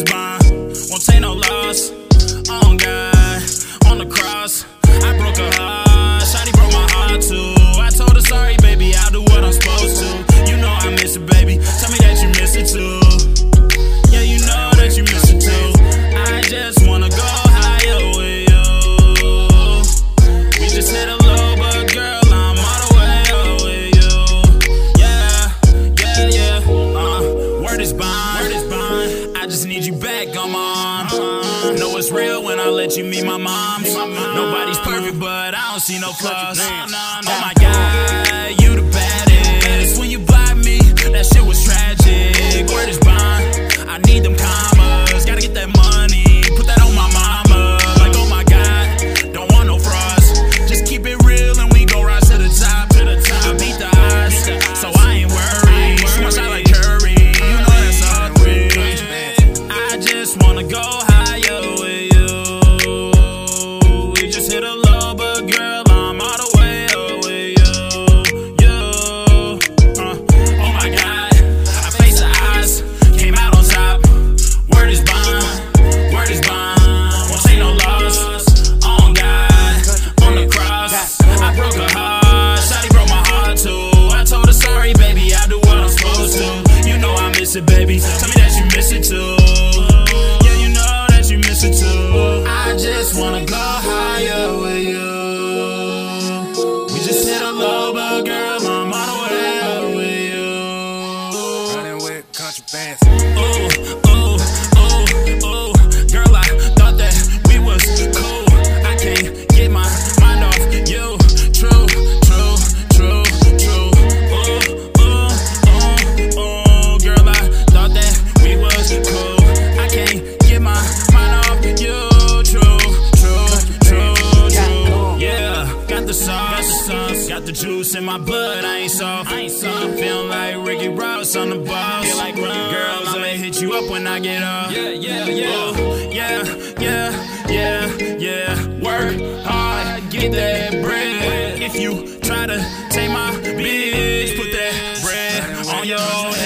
is mine. Won't take no loss. On God, on the cross. I broke her heart. Shotty broke my heart too. I told her sorry, baby. I'll do what I'm supposed to. You know I miss it, baby. Tell me that you miss it too. Yeah, you know that you miss it too. I just wanna go higher with you. We just hit a low, but girl. I'm all the way with you. Yeah, yeah, yeah. Uh, Word is bond back on my. Know it's real when I let you meet my mom. Nobody's perfect, but I don't see no flaws. Oh my god. the sauce. Got the, sauce. Got the juice in my blood, I ain't soft. I ain't soft. Feeling like Ricky Ross on the boss. Feel like Run. Girl, I'ma hit you up when I get off. Yeah, yeah, yeah. Oh, yeah, yeah, yeah, yeah. Work hard, get that bread. If you try to take my bitch, put that bread on your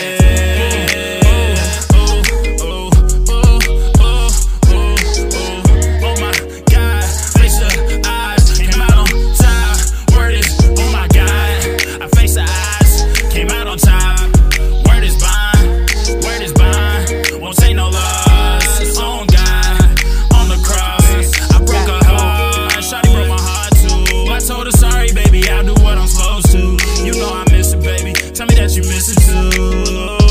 you missing too.